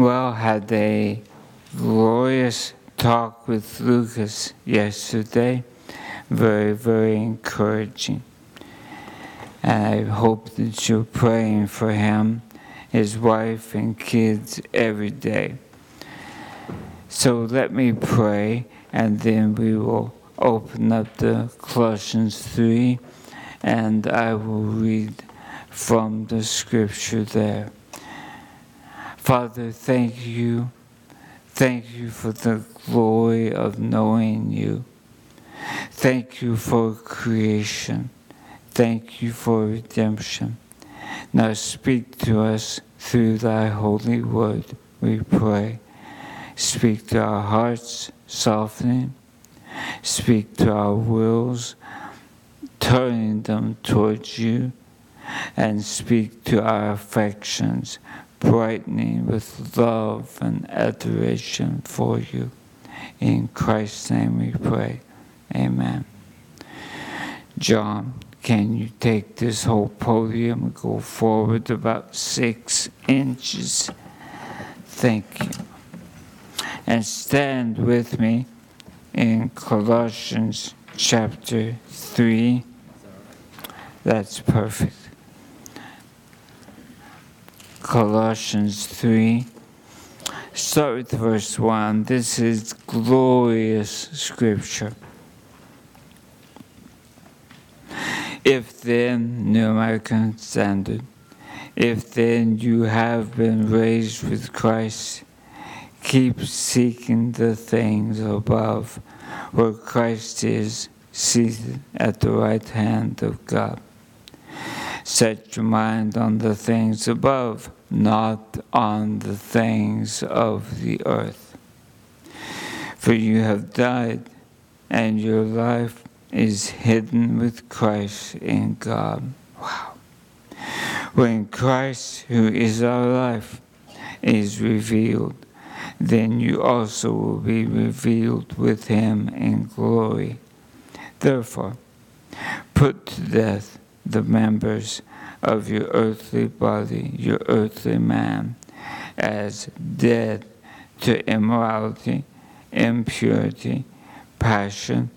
Well, had a glorious talk with Lucas yesterday. Very, very encouraging. And I hope that you're praying for him, his wife, and kids every day. So let me pray, and then we will open up the Colossians 3, and I will read from the scripture there. Father, thank you. Thank you for the glory of knowing you. Thank you for creation. Thank you for redemption. Now speak to us through thy holy word, we pray. Speak to our hearts, softening. Speak to our wills, turning them towards you. And speak to our affections, brightening with love and adoration for you. In Christ's name we pray. Amen. John, can you take this whole podium and go forward about six inches? Thank you. And stand with me in Colossians chapter 3. That's perfect. Colossians 3. Start with verse 1. This is glorious scripture. If then, New American Standard, if then you have been raised with Christ, keep seeking the things above, where Christ is seated at the right hand of God. Set your mind on the things above, not on the things of the earth. For you have died, and your life is hidden with Christ in God. Wow. When Christ, who is our life, is revealed, then you also will be revealed with him in glory. Therefore, put to death the members of your earthly body, your earthly man, as dead to immorality, impurity, passion,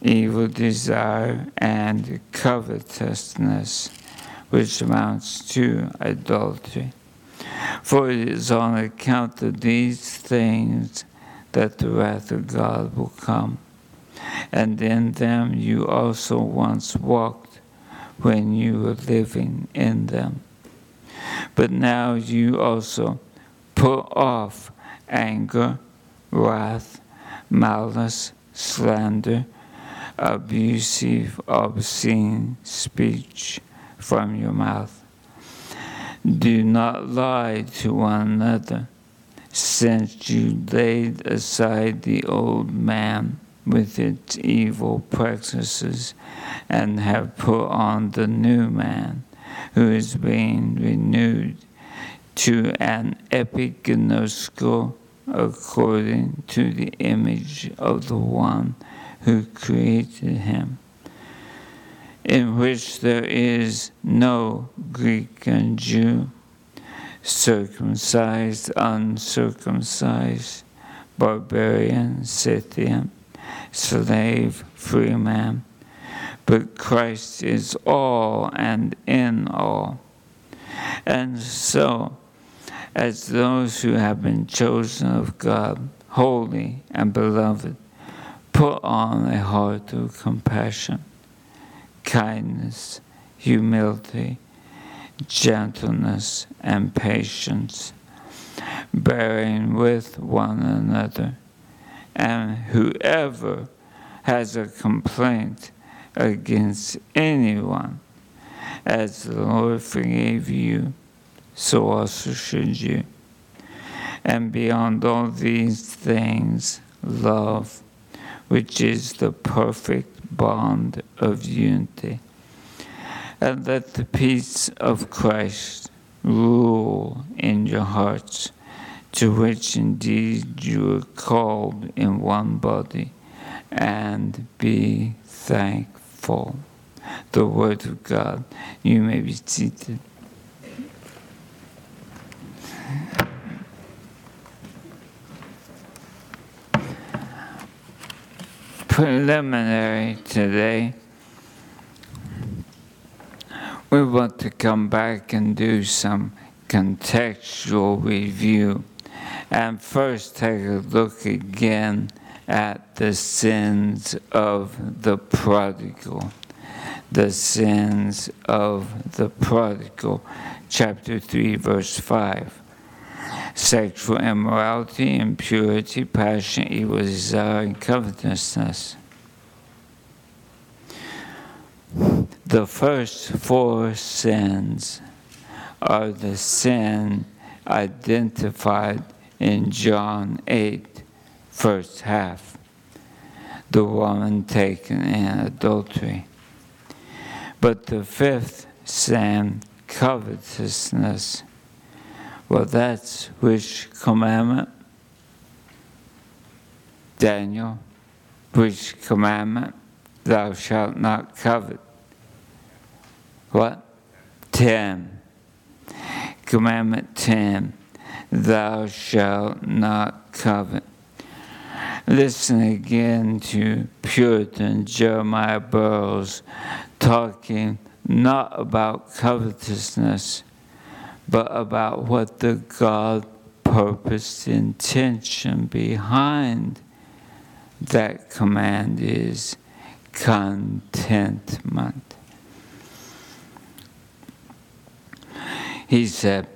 evil desire, and covetousness, which amounts to adultery. For it is on account of these things that the wrath of God will come. And in them you also once walked when you were living in them. But now you also put off anger, wrath, malice, slander, abusive, obscene speech from your mouth. Do not lie to one another, since you laid aside the old man with its evil practices and have put on the new man who is being renewed to an epigenosko according to the image of the one who created him, in which there is no Greek and Jew, circumcised, uncircumcised, barbarian, Scythian, slave, free man, but Christ is all and in all. And so, as those who have been chosen of God, holy and beloved, put on a heart of compassion, kindness, humility, gentleness, and patience, bearing with one another. And whoever has a complaint against anyone, as the Lord forgave you, so also should you. And beyond all these things, love which is the perfect bond of unity. And let the peace of Christ rule in your hearts, to which indeed you are called in one body, and be thankful. The Word of God. You may be seated. Preliminary today, we want to come back and do some contextual review and first take a look again at the sins of the prodigal. The sins of the prodigal. Chapter 3, verse 5 sexual immorality, impurity, passion, evil desire, and covetousness. The first four sins are the sin identified in John 8, first half, the woman taken in adultery. But the fifth sin, covetousness, well, that's which commandment? Daniel, which commandment? Thou shalt not covet. What? 10. Commandment 10. Thou shalt not covet. Listen again to Puritan Jeremiah Burroughs talking not about covetousness but about what the God purposed intention behind that command is contentment. He said,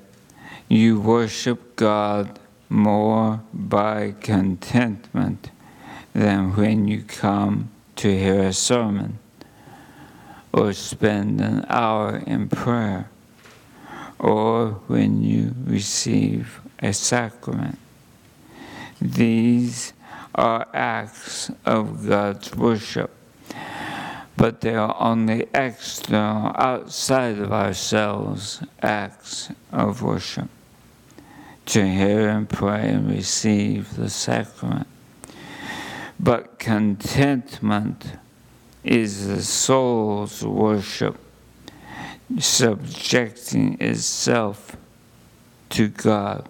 You worship God more by contentment than when you come to hear a sermon or spend an hour in prayer or when you receive a sacrament. These are acts of God's worship, but they are only external, outside of ourselves, acts of worship. To hear and pray and receive the sacrament. But contentment is the soul's worship subjecting itself to God.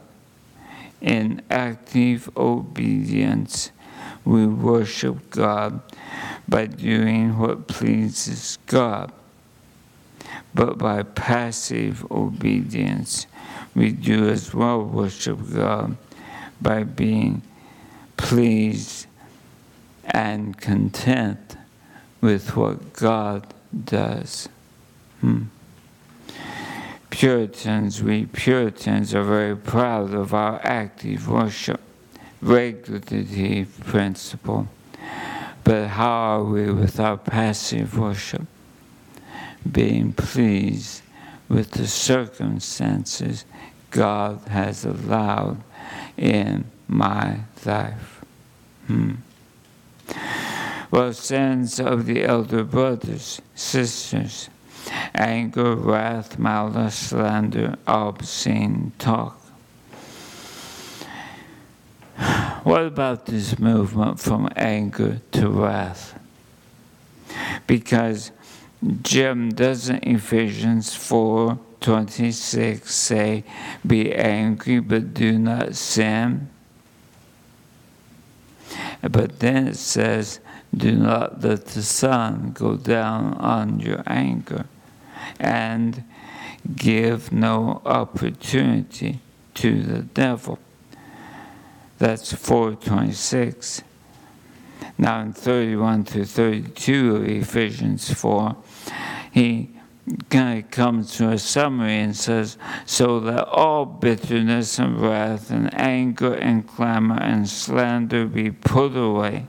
In active obedience, we worship God by doing what pleases God. But by passive obedience, we do as well worship God by being pleased and content with what God does. Hmm. Puritans, we Puritans are very proud of our active worship, regulative principle. But how are we with our passive worship? Being pleased with the circumstances God has allowed in my life. Hmm. Well, sins of the elder brothers, sisters, anger, wrath, malice, slander, obscene talk. What about this movement from anger to wrath? Because Jim doesn't Ephesians 4 26 say, Be angry but do not sin. But then it says, Do not let the sun go down on your anger and give no opportunity to the devil. That's 426. Now in 31 to 32 of Ephesians 4, he kind of comes to a summary and says, So that all bitterness and wrath and anger and clamor and slander be put away,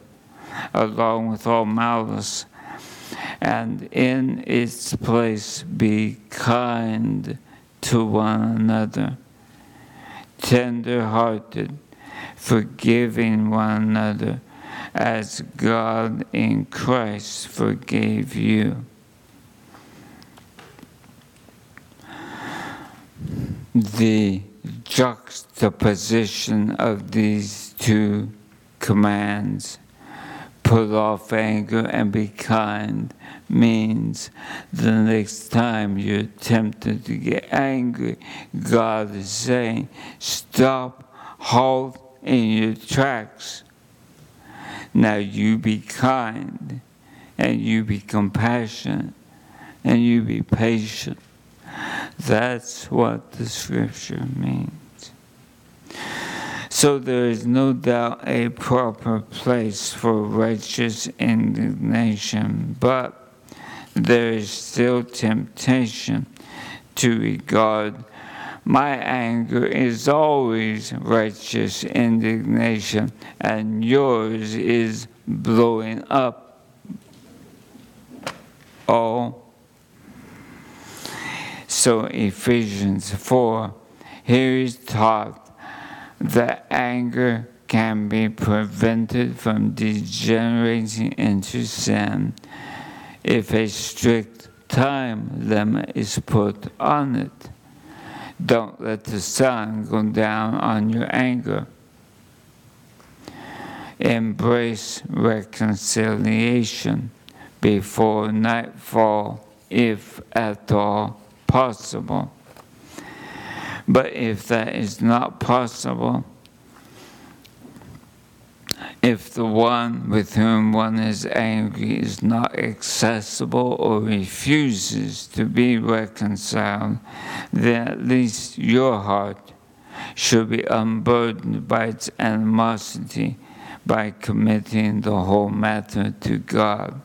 along with all malice and in its place be kind to one another, tender hearted, forgiving one another, as God in Christ forgave you. The juxtaposition of these two commands put off anger and be kind means the next time you're tempted to get angry, God is saying, stop, halt in your tracks. Now you be kind, and you be compassionate, and you be patient. That's what the scripture means. So there is no doubt a proper place for righteous indignation, but there is still temptation to regard my anger is always righteous indignation, and yours is blowing up. Oh. So, Ephesians 4 here is taught that anger can be prevented from degenerating into sin if a strict time limit is put on it. Don't let the sun go down on your anger. Embrace reconciliation before nightfall, if at all possible. But if that is not possible, if the one with whom one is angry is not accessible or refuses to be reconciled, then at least your heart should be unburdened by its animosity by committing the whole matter to God.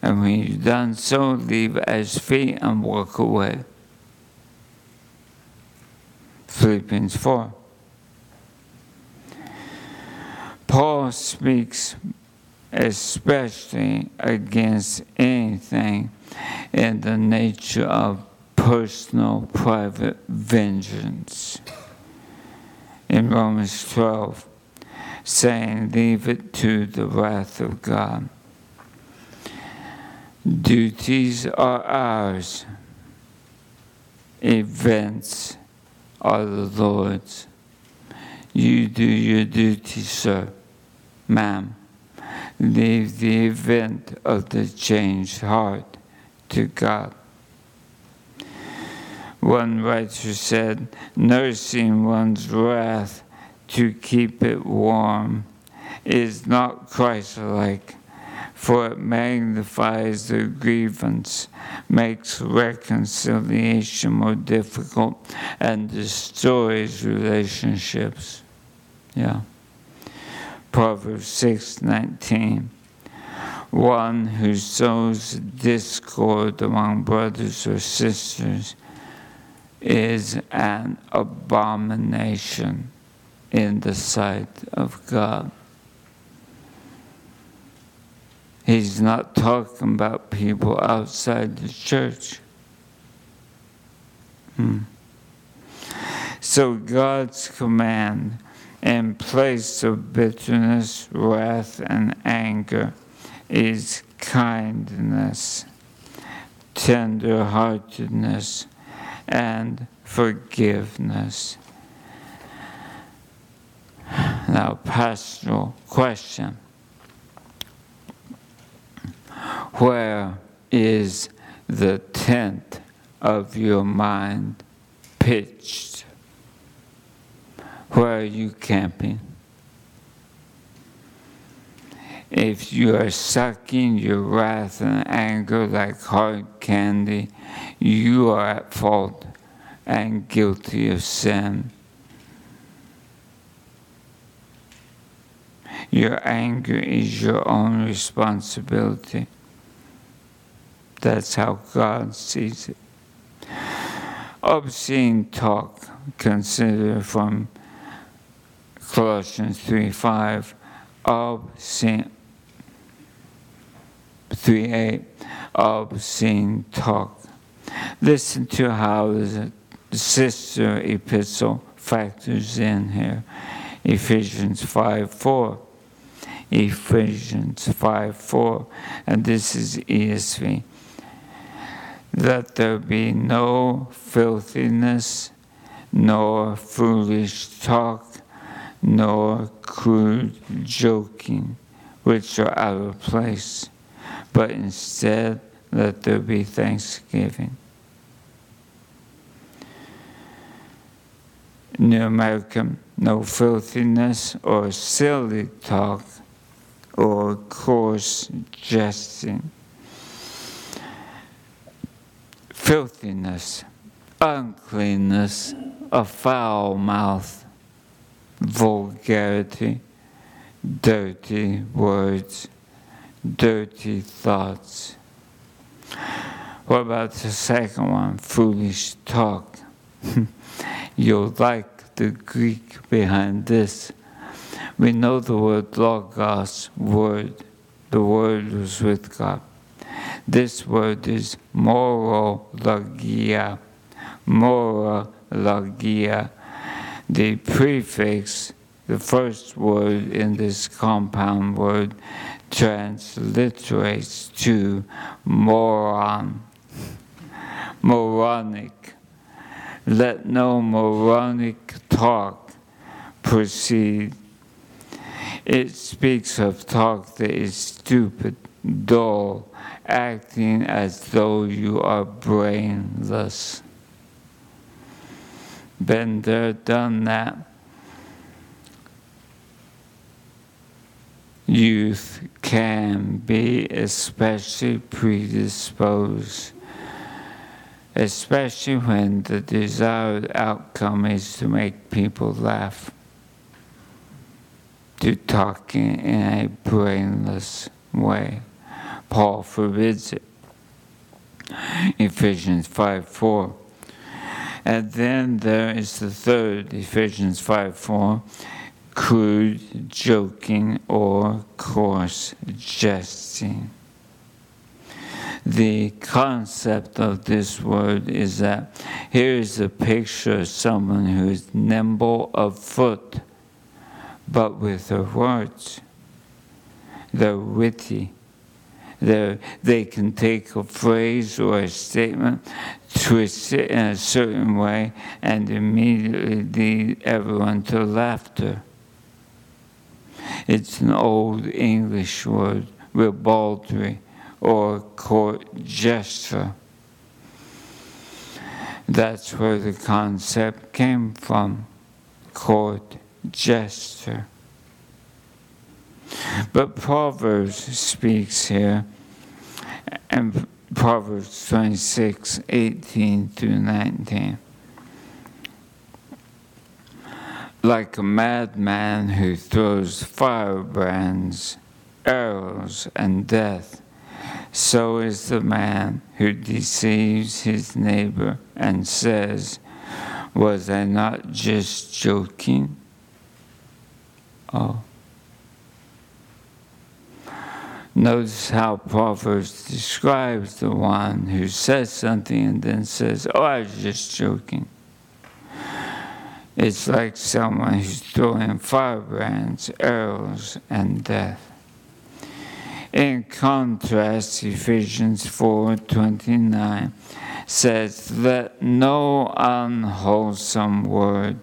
And when you've done so, leave as feet and walk away. Philippians 4. Paul speaks especially against anything in the nature of personal private vengeance. In Romans 12, saying, Leave it to the wrath of God. Duties are ours, events are the Lord's. You do your duty, sir ma'am, leave the event of the changed heart to God. One writer said, nursing one's wrath to keep it warm is not Christ like, for it magnifies the grievance, makes reconciliation more difficult, and destroys relationships. Yeah. Proverbs 6:19. One who sows discord among brothers or sisters is an abomination in the sight of God. He's not talking about people outside the church. Hmm. So God's command in place of bitterness, wrath, and anger is kindness, tender-heartedness, and forgiveness. Now, pastoral question. Where is the tent of your mind pitched? Where are you camping? If you are sucking your wrath and anger like hard candy, you are at fault and guilty of sin. Your anger is your own responsibility. That's how God sees it. Obscene talk, consider from Colossians 3 5, obscene, 3 8, obscene talk. Listen to how the sister epistle factors in here. Ephesians 5 4. Ephesians 5 4. And this is ESV. That there be no filthiness, nor foolish talk nor crude joking, which are out of place, but instead let there be thanksgiving. New American, no filthiness or silly talk or coarse jesting. Filthiness, uncleanness, a foul mouth, vulgarity, dirty words, dirty thoughts. What about the second one? Foolish talk. You'll like the Greek behind this. We know the word logos, word. The word was with God. This word is morologia. Morologia. The prefix, the first word in this compound word, transliterates to moron, moronic. Let no moronic talk proceed. It speaks of talk that is stupid, dull, acting as though you are brainless. Been there, done that. Youth can be especially predisposed, especially when the desired outcome is to make people laugh, to talking in a brainless way. Paul forbids it. Ephesians 5 4. And then there is the third, Ephesians 5 4, crude joking or coarse jesting. The concept of this word is that here is a picture of someone who is nimble of foot, but with their words. They're witty they're, they can take a phrase or a statement, twist it in a certain way, and immediately lead everyone to laughter. It's an old English word, ribaldry, or court gesture. That's where the concept came from, court gesture. But Proverbs speaks here, and Proverbs 26, 18 through 19. Like a madman who throws firebrands, arrows, and death, so is the man who deceives his neighbor and says, Was I not just joking? Oh. Notice how Proverbs describes the one who says something and then says, Oh, I was just joking. It's like someone who's throwing firebrands, arrows, and death. In contrast, Ephesians 4:29 says, "Let no unwholesome word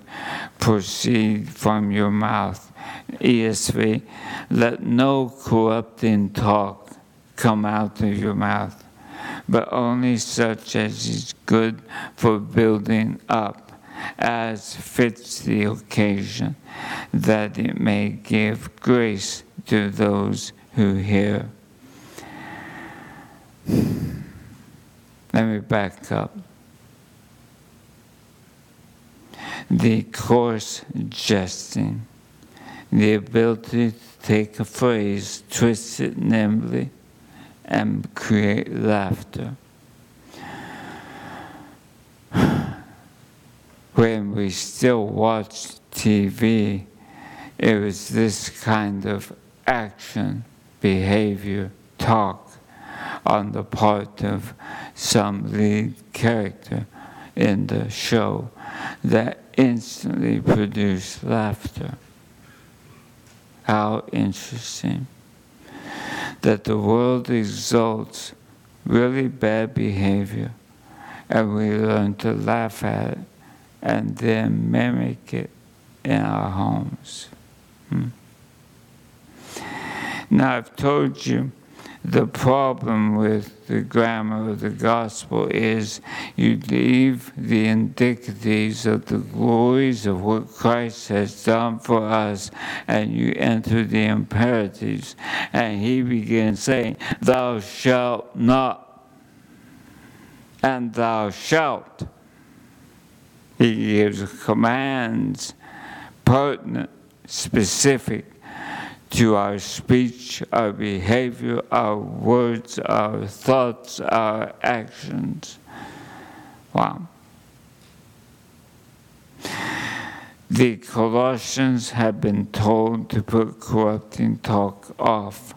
proceed from your mouth, ESV, let no corrupting talk come out of your mouth, but only such as is good for building up, as fits the occasion, that it may give grace to those who hear. Let me back up. The coarse jesting the ability to take a phrase, twist it nimbly, and create laughter. When we still watched TV, it was this kind of action, behavior, talk on the part of some lead character in the show that instantly produced laughter. How interesting that the world exalts really bad behavior and we learn to laugh at it and then mimic it in our homes. Hmm. Now, I've told you the problem with the grammar of the gospel is you leave the indicatives of the glories of what Christ has done for us and you enter the imperatives. And he begins saying, Thou shalt not, and thou shalt. He gives commands pertinent, specific to our speech, our behavior, our words, our thoughts, our actions. Wow. The Colossians have been told to put corrupting talk off,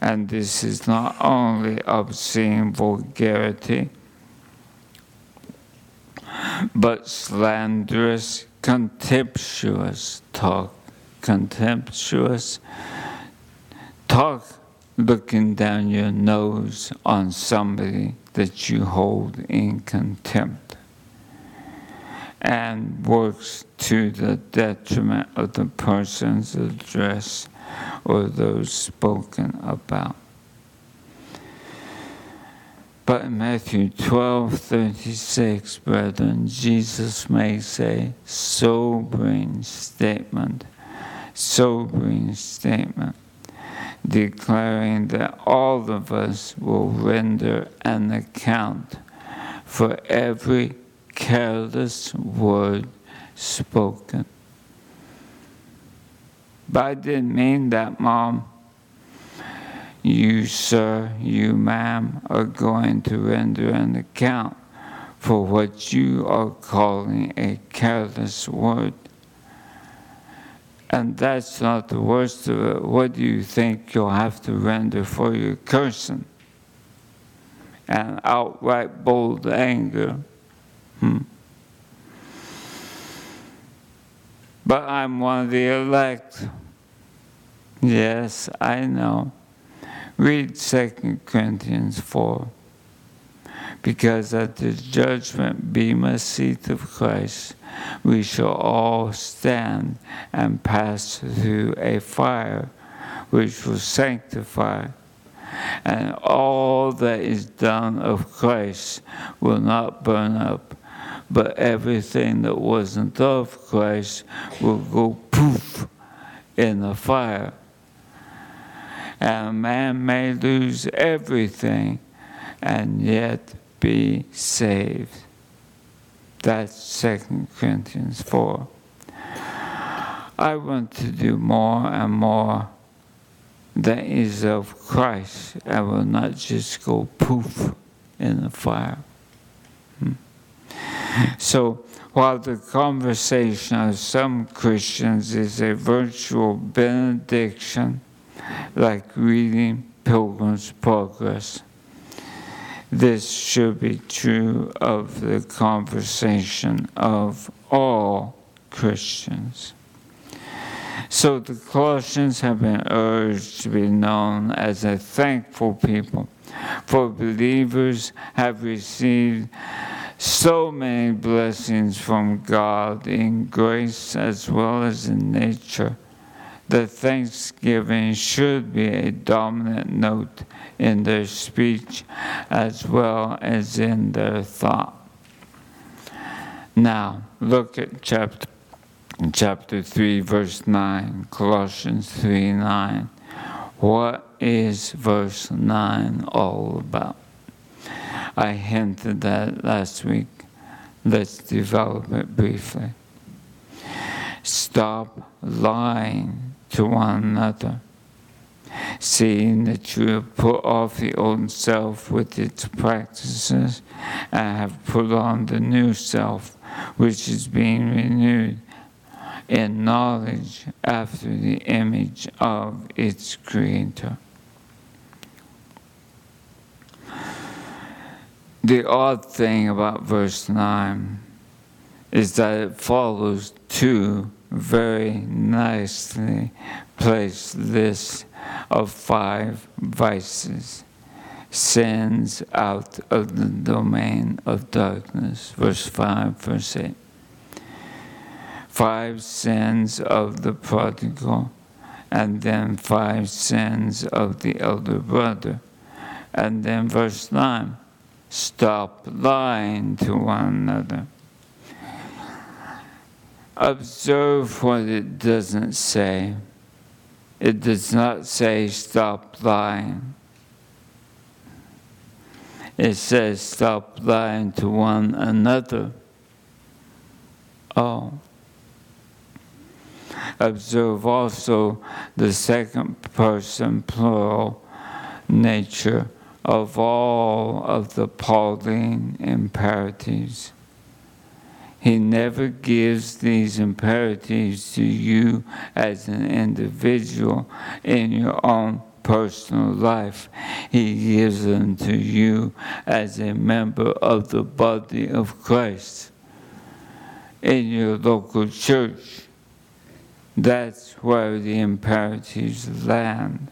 and this is not only obscene vulgarity, but slanderous, contemptuous talk contemptuous talk looking down your nose on somebody that you hold in contempt and works to the detriment of the persons addressed or those spoken about. But in Matthew 12 36, brethren, Jesus makes a sobering statement sobering statement declaring that all of us will render an account for every careless word spoken. But I didn't mean that, Mom. You, sir, you, ma'am, are going to render an account for what you are calling a careless word. And that's not the worst of it. What do you think you'll have to render for your cursing? And outright bold anger. Hmm. But I'm one of the elect. Yes, I know. Read 2 Corinthians 4 because at the judgment bema seat of Christ we shall all stand and pass through a fire which will sanctify and all that is done of Christ will not burn up, but everything that wasn't of Christ will go poof in the fire. And a man may lose everything and yet be saved. That's 2 Corinthians 4. I want to do more and more that is of Christ. I will not just go poof in the fire. Hmm. So, while the conversation of some Christians is a virtual benediction, like reading Pilgrim's Progress, this should be true of the conversation of all Christians. So the Colossians have been urged to be known as a thankful people, for believers have received so many blessings from God in grace as well as in nature that thanksgiving should be a dominant note in their speech as well as in their thought. Now, look at chapter, chapter 3, verse 9, Colossians 3 9. What is verse 9 all about? I hinted that last week. Let's develop it briefly. Stop lying to one another, seeing that you have put off the old self with its practices and have put on the new self, which is being renewed in knowledge after the image of its creator. The odd thing about verse 9 is that it follows two very nicely placed list of five vices, sins out of the domain of darkness. Verse 5, verse 8. Five sins of the prodigal, and then five sins of the elder brother. And then verse 9 stop lying to one another. Observe what it doesn't say. It does not say stop lying. It says stop lying to one another. Oh. Observe also the second person plural nature of all of the Pauline imperatives. He never gives these imperatives to you as an individual in your own personal life. He gives them to you as a member of the body of Christ in your local church. That's where the imperatives land.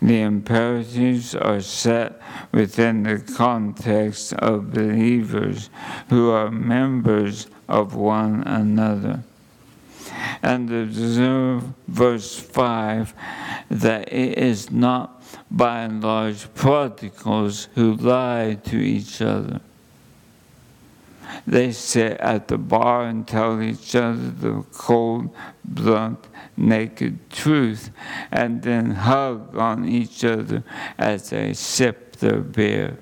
The imperatives are set within the context of believers who are members of one another. And observe verse 5 that it is not by and large prodigals who lie to each other. They sit at the bar and tell each other the cold, blunt, naked truth, and then hug on each other as they sip their beer.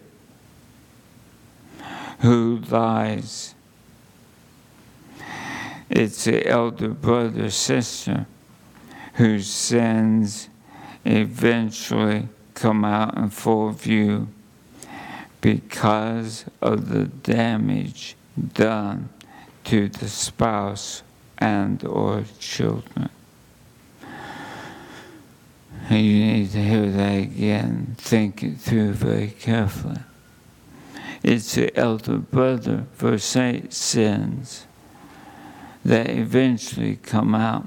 Who lies? It's the elder brother sister whose sins eventually come out in full view because of the damage done to the spouse and or children. And you need to hear that again. Think it through very carefully. It's the elder brother, 8, sins that eventually come out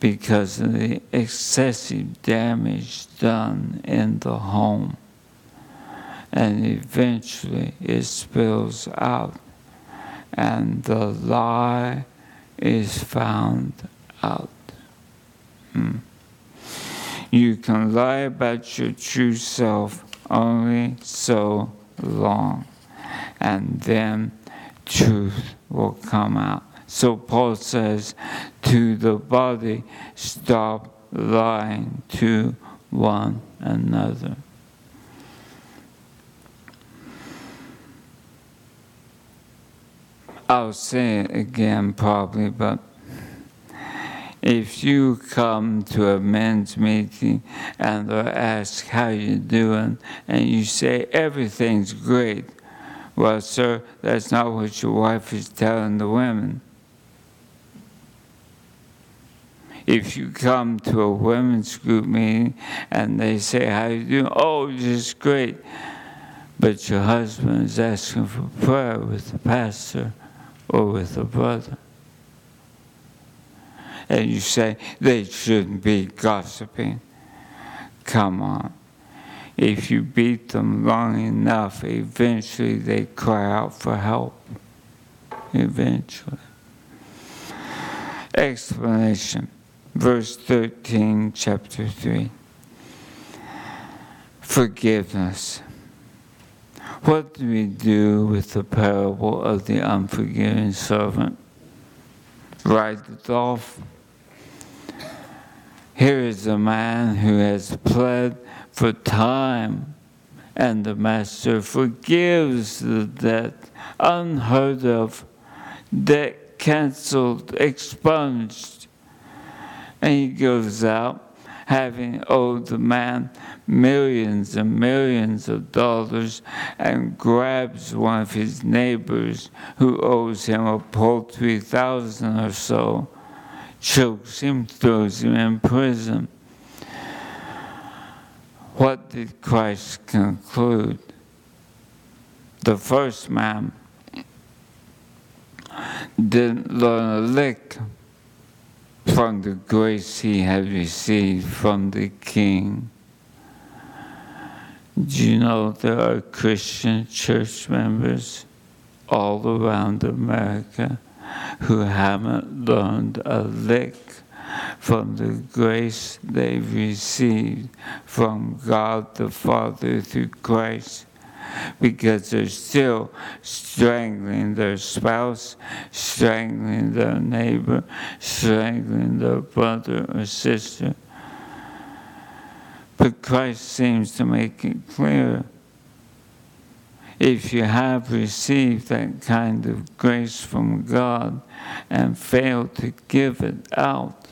because of the excessive damage done in the home. And eventually it spills out, and the lie is found out. Hmm. You can lie about your true self only so long, and then truth will come out. So Paul says to the body, stop lying to one another. I'll say it again probably, but if you come to a men's meeting and they ask how you doing and you say everything's great, well, sir, that's not what your wife is telling the women. If you come to a women's group meeting and they say, how you doing? Oh, just great. But your husband is asking for prayer with the pastor or with a brother and you say they shouldn't be gossiping. Come on. If you beat them long enough, eventually they cry out for help. Eventually. Explanation. Verse 13, chapter 3. Forgiveness. What do we do with the parable of the unforgiving servant? Write it off here is a man who has pled for time, and the master forgives the debt, unheard of, debt cancelled, expunged. And he goes out having owed the man millions and millions of dollars and grabs one of his neighbors who owes him a paltry thousand or so chokes him, throws him in prison. What did Christ conclude? The first man didn't learn a lick from the grace he had received from the King. Do you know there are Christian church members all around America who haven't learned a lick from the grace they received from God the Father through Christ because they're still strangling their spouse, strangling their neighbor, strangling their brother or sister. But Christ seems to make it clear if you have received that kind of grace from God and fail to give it out,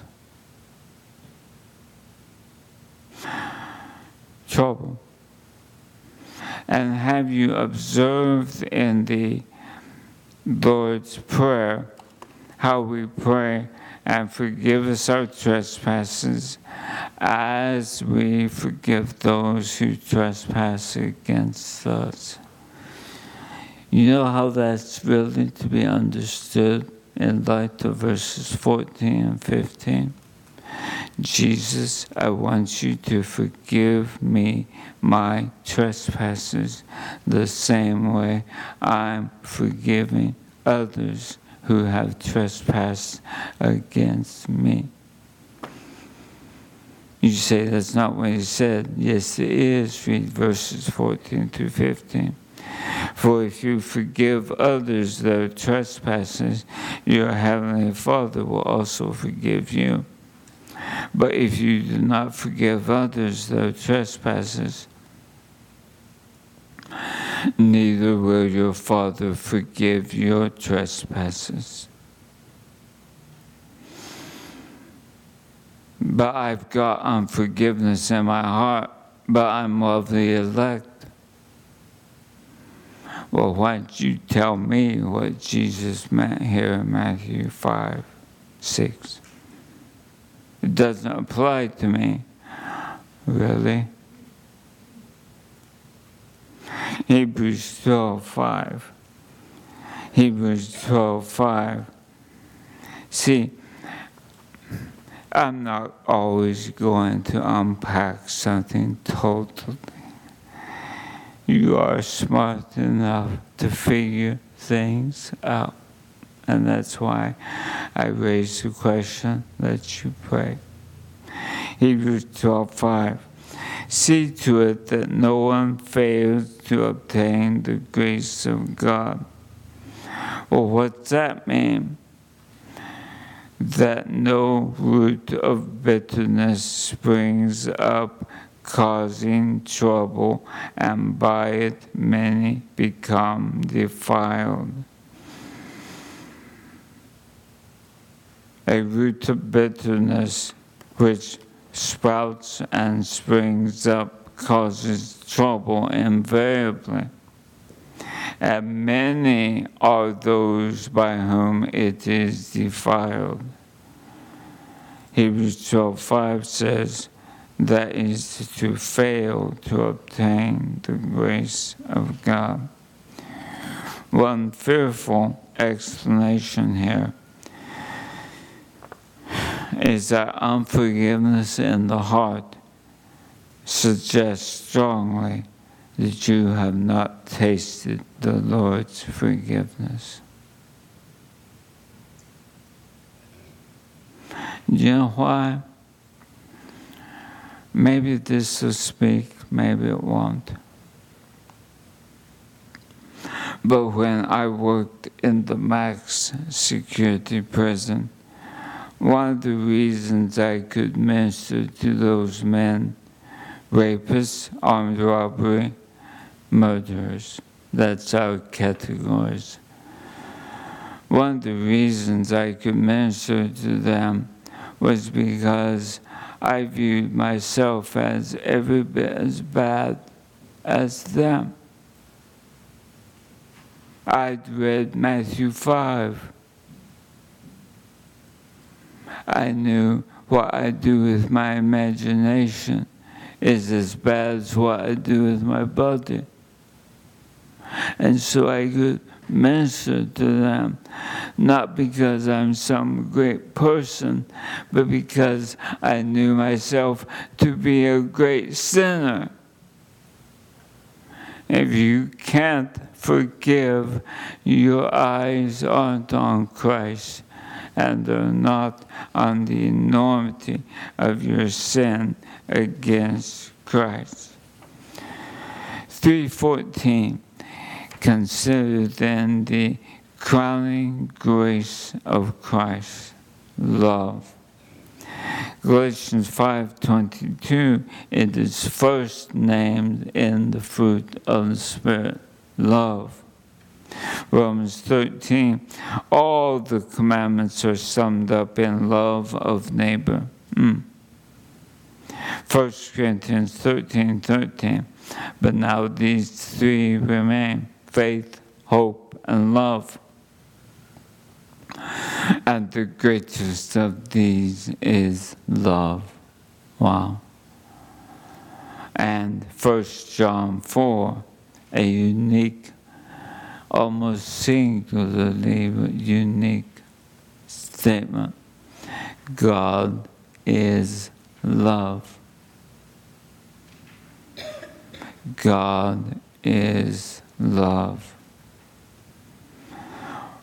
trouble. And have you observed in the Lord's Prayer how we pray and forgive us our trespasses as we forgive those who trespass against us? You know how that's really to be understood in light of verses 14 and 15? Jesus, I want you to forgive me my trespasses the same way I'm forgiving others who have trespassed against me. You say that's not what he said. Yes, it is. Read verses 14 to 15. For if you forgive others their trespasses, your heavenly Father will also forgive you. But if you do not forgive others their trespasses, neither will your Father forgive your trespasses. But I've got unforgiveness in my heart, but I'm of the elect. Well, why don't you tell me what Jesus meant here in Matthew 5 6? It doesn't apply to me. Really? Hebrews 12 5. Hebrews 12 5. See, I'm not always going to unpack something totally. You are smart enough to figure things out. And that's why I raise the question that you pray. Hebrews 12 5. See to it that no one fails to obtain the grace of God. Well, what's that mean? That no root of bitterness springs up, causing trouble, and by it many become defiled. a root of bitterness which sprouts and springs up causes trouble invariably. And many are those by whom it is defiled. Hebrews 12:5 says, that is to fail to obtain the grace of God. One fearful explanation here is that unforgiveness in the heart suggests strongly that you have not tasted the Lord's forgiveness. Do you know why? Maybe this will speak, maybe it won't. But when I worked in the max security prison, one of the reasons I could minister to those men, rapists, armed robbery, murderers, that's our categories. One of the reasons I could minister to them was because I viewed myself as every bit as bad as them. I'd read Matthew 5 I knew what I do with my imagination is as bad as what I do with my body. And so I could minister to them, not because I'm some great person, but because I knew myself to be a great sinner. If you can't forgive, your eyes aren't on Christ and are not on the enormity of your sin against Christ. 314 Consider then the crowning grace of Christ, love. Galatians 5:22 it is first named in the fruit of the spirit love Romans 13 all the commandments are summed up in love of neighbor mm. 1 Corinthians 13 13 but now these three remain faith hope and love and the greatest of these is love. Wow. And First John 4, a unique, almost singularly unique statement. God is love. God is love.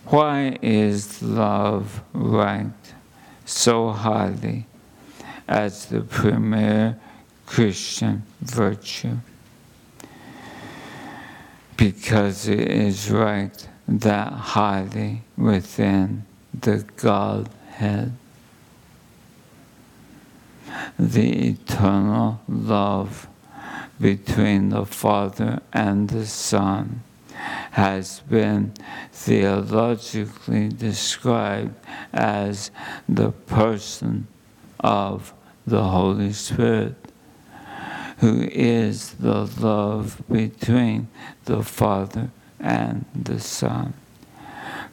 Why is love ranked so highly as the premier Christian virtue? Because it is ranked that highly within the Godhead. The eternal love between the Father and the Son has been theologically described as the person of the Holy Spirit, who is the love between the Father and the Son,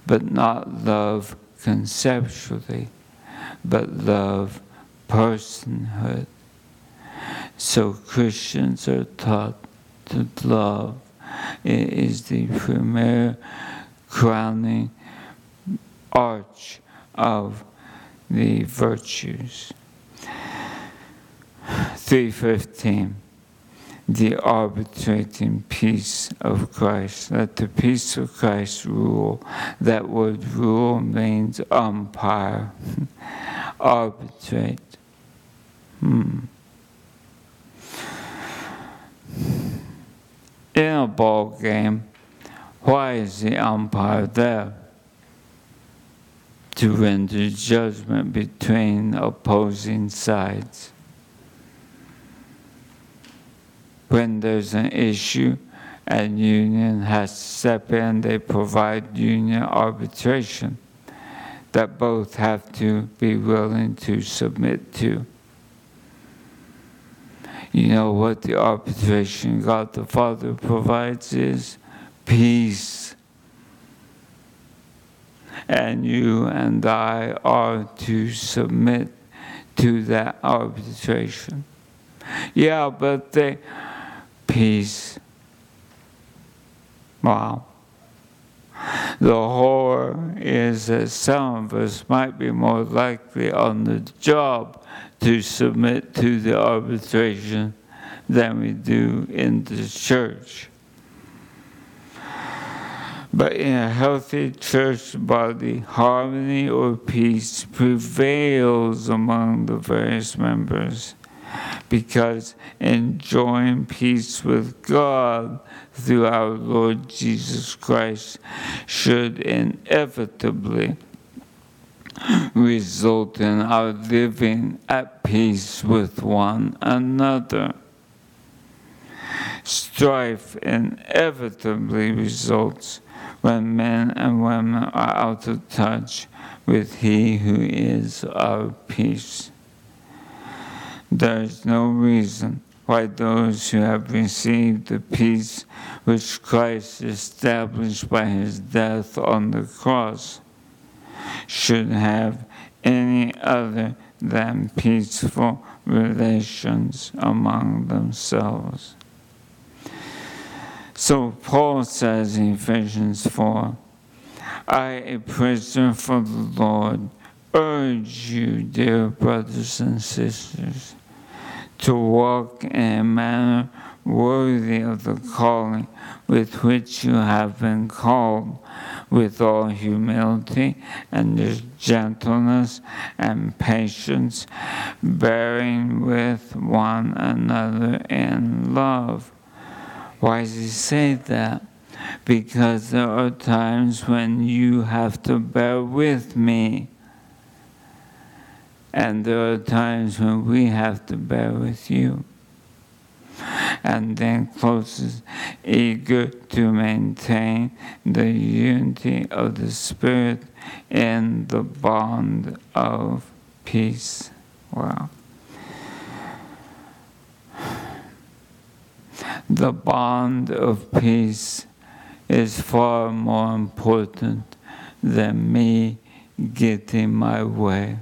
but not love conceptually, but love personhood. So Christians are taught to love is the premier crowning arch of the virtues. 315 the arbitrating peace of Christ. Let the peace of Christ rule. That word rule means umpire, arbitrate. Hmm. In a ball game, why is the umpire there? To render judgment between opposing sides. When there's an issue and union has to step in, they provide union arbitration that both have to be willing to submit to. You know what the arbitration God the Father provides is peace. And you and I are to submit to that arbitration. Yeah, but the peace. Wow. The horror is that some of us might be more likely on the job to submit to the arbitration than we do in the church. But in a healthy church body, harmony or peace prevails among the various members because enjoying peace with God through our Lord Jesus Christ should inevitably result in our living at peace with one another. Strife inevitably results when men and women are out of touch with He who is our peace. There is no reason why those who have received the peace which Christ established by his death on the cross should have any other than peaceful relations among themselves. So Paul says in Ephesians 4 I, a prisoner for the Lord, urge you, dear brothers and sisters, to walk in a manner worthy of the calling with which you have been called with all humility and gentleness and patience, bearing with one another in love. Why does he say that? Because there are times when you have to bear with me. And there are times when we have to bear with you and then closes, eager to maintain the unity of the Spirit in the bond of peace. Wow. The bond of peace is far more important than me getting my way.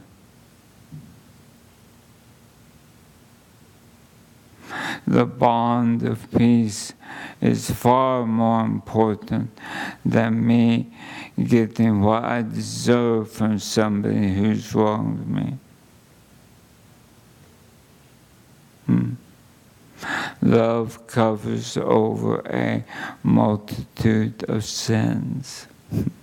The bond of peace is far more important than me getting what I deserve from somebody who's wronged me. Hmm. Love covers over a multitude of sins.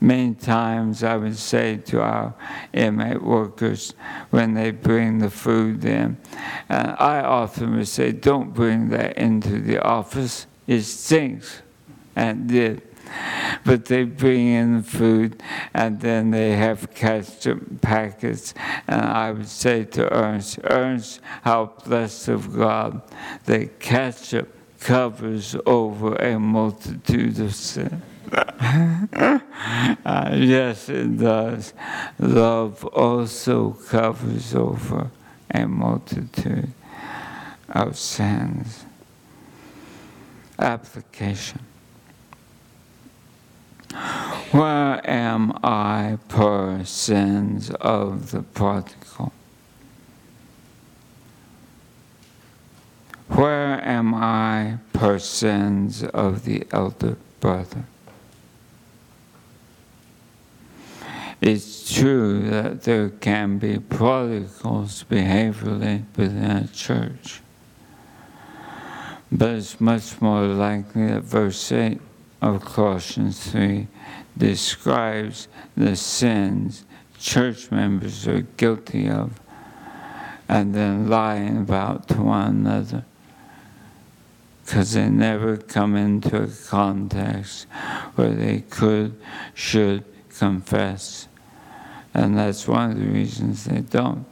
Many times I would say to our inmate workers when they bring the food in, and I often would say, don't bring that into the office, it stinks, and did. But they bring in the food and then they have ketchup packets. And I would say to Ernst, Ernst, how blessed of God that ketchup covers over a multitude of sins uh, yes, it does. Love also covers over a multitude of sins. Application. Where am I per sins of the prodigal? Where am I persons of the elder brother? It's true that there can be prodigals behaviorally within a church, but it's much more likely that verse 8 of Colossians 3 describes the sins church members are guilty of and then lying about to one another because they never come into a context where they could, should confess and that's one of the reasons they don't.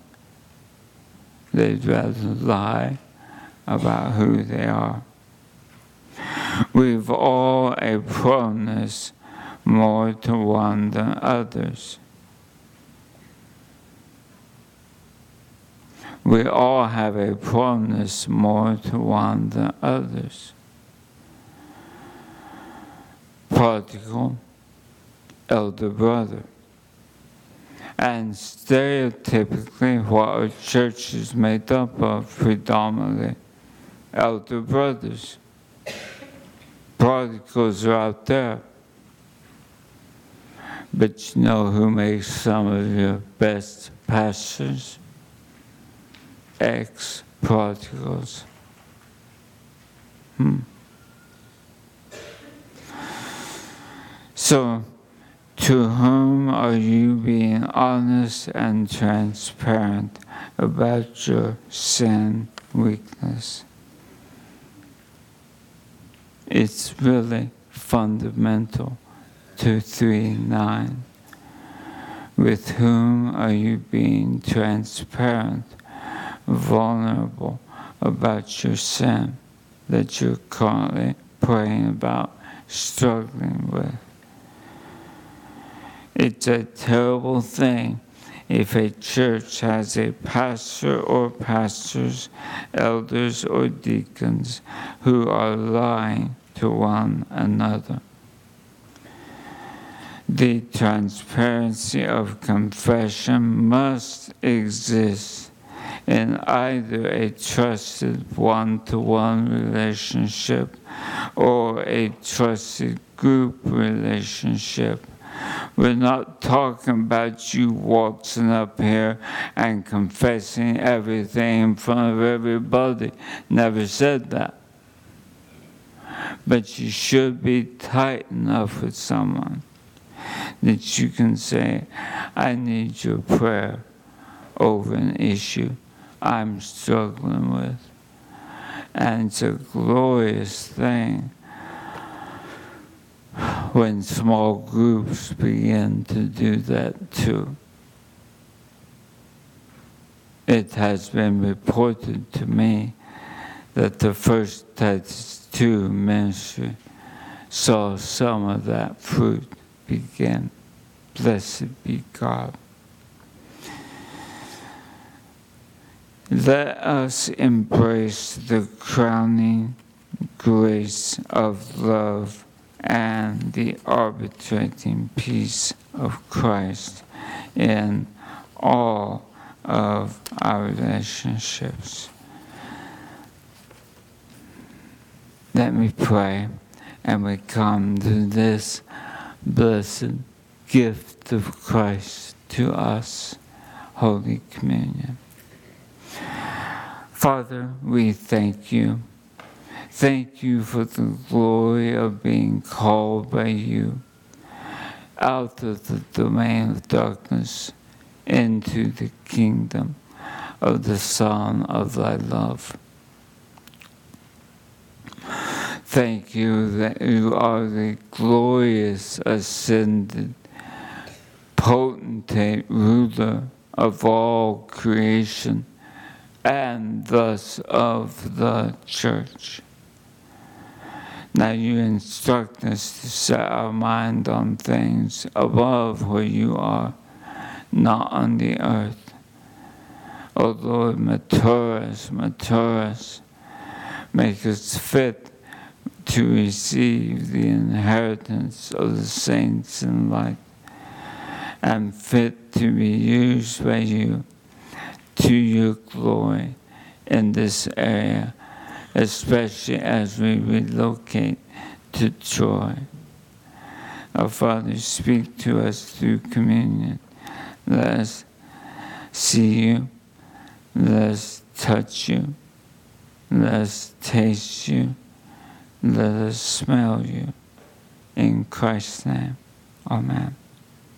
They'd rather lie about who they are. We've all a proneness more to one than others. We all have a proneness more to one than others. Prodigal, elder brother. And stereotypically, what our church is made up of predominantly elder brothers. Prodigals are out there. But you know who makes some of your best pastors? Ex prodigals. Hmm. So, to whom are you being honest and transparent about your sin weakness? It's really fundamental to 3 9. With whom are you being transparent, vulnerable about your sin that you're currently praying about, struggling with? It's a terrible thing if a church has a pastor or pastors, elders or deacons who are lying to one another. The transparency of confession must exist in either a trusted one to one relationship or a trusted group relationship we're not talking about you waltzing up here and confessing everything in front of everybody. Never said that. but you should be tight enough with someone that you can say, I need your prayer over an issue I'm struggling with. And it's a glorious thing when small groups begin to do that too. It has been reported to me that the first Titus 2 ministry saw some of that fruit begin. Blessed be God. Let us embrace the crowning grace of love and the arbitrating peace of Christ in all of our relationships. Let me pray, and we come to this blessed gift of Christ to us, Holy Communion. Father, we thank you. Thank you for the glory of being called by you out of the domain of darkness into the kingdom of the Son of thy love. Thank you that you are the glorious ascended potentate ruler of all creation and thus of the church. Now you instruct us to set our mind on things above where you are not on the earth. O oh Lord, mature us, mature us, make us fit to receive the inheritance of the saints in light, and fit to be used by you to your glory in this area, especially as we relocate to Troy. Our Father, speak to us through communion. Let us see you. Let us touch you. Let us taste you. Let us smell you. In Christ's name, Amen.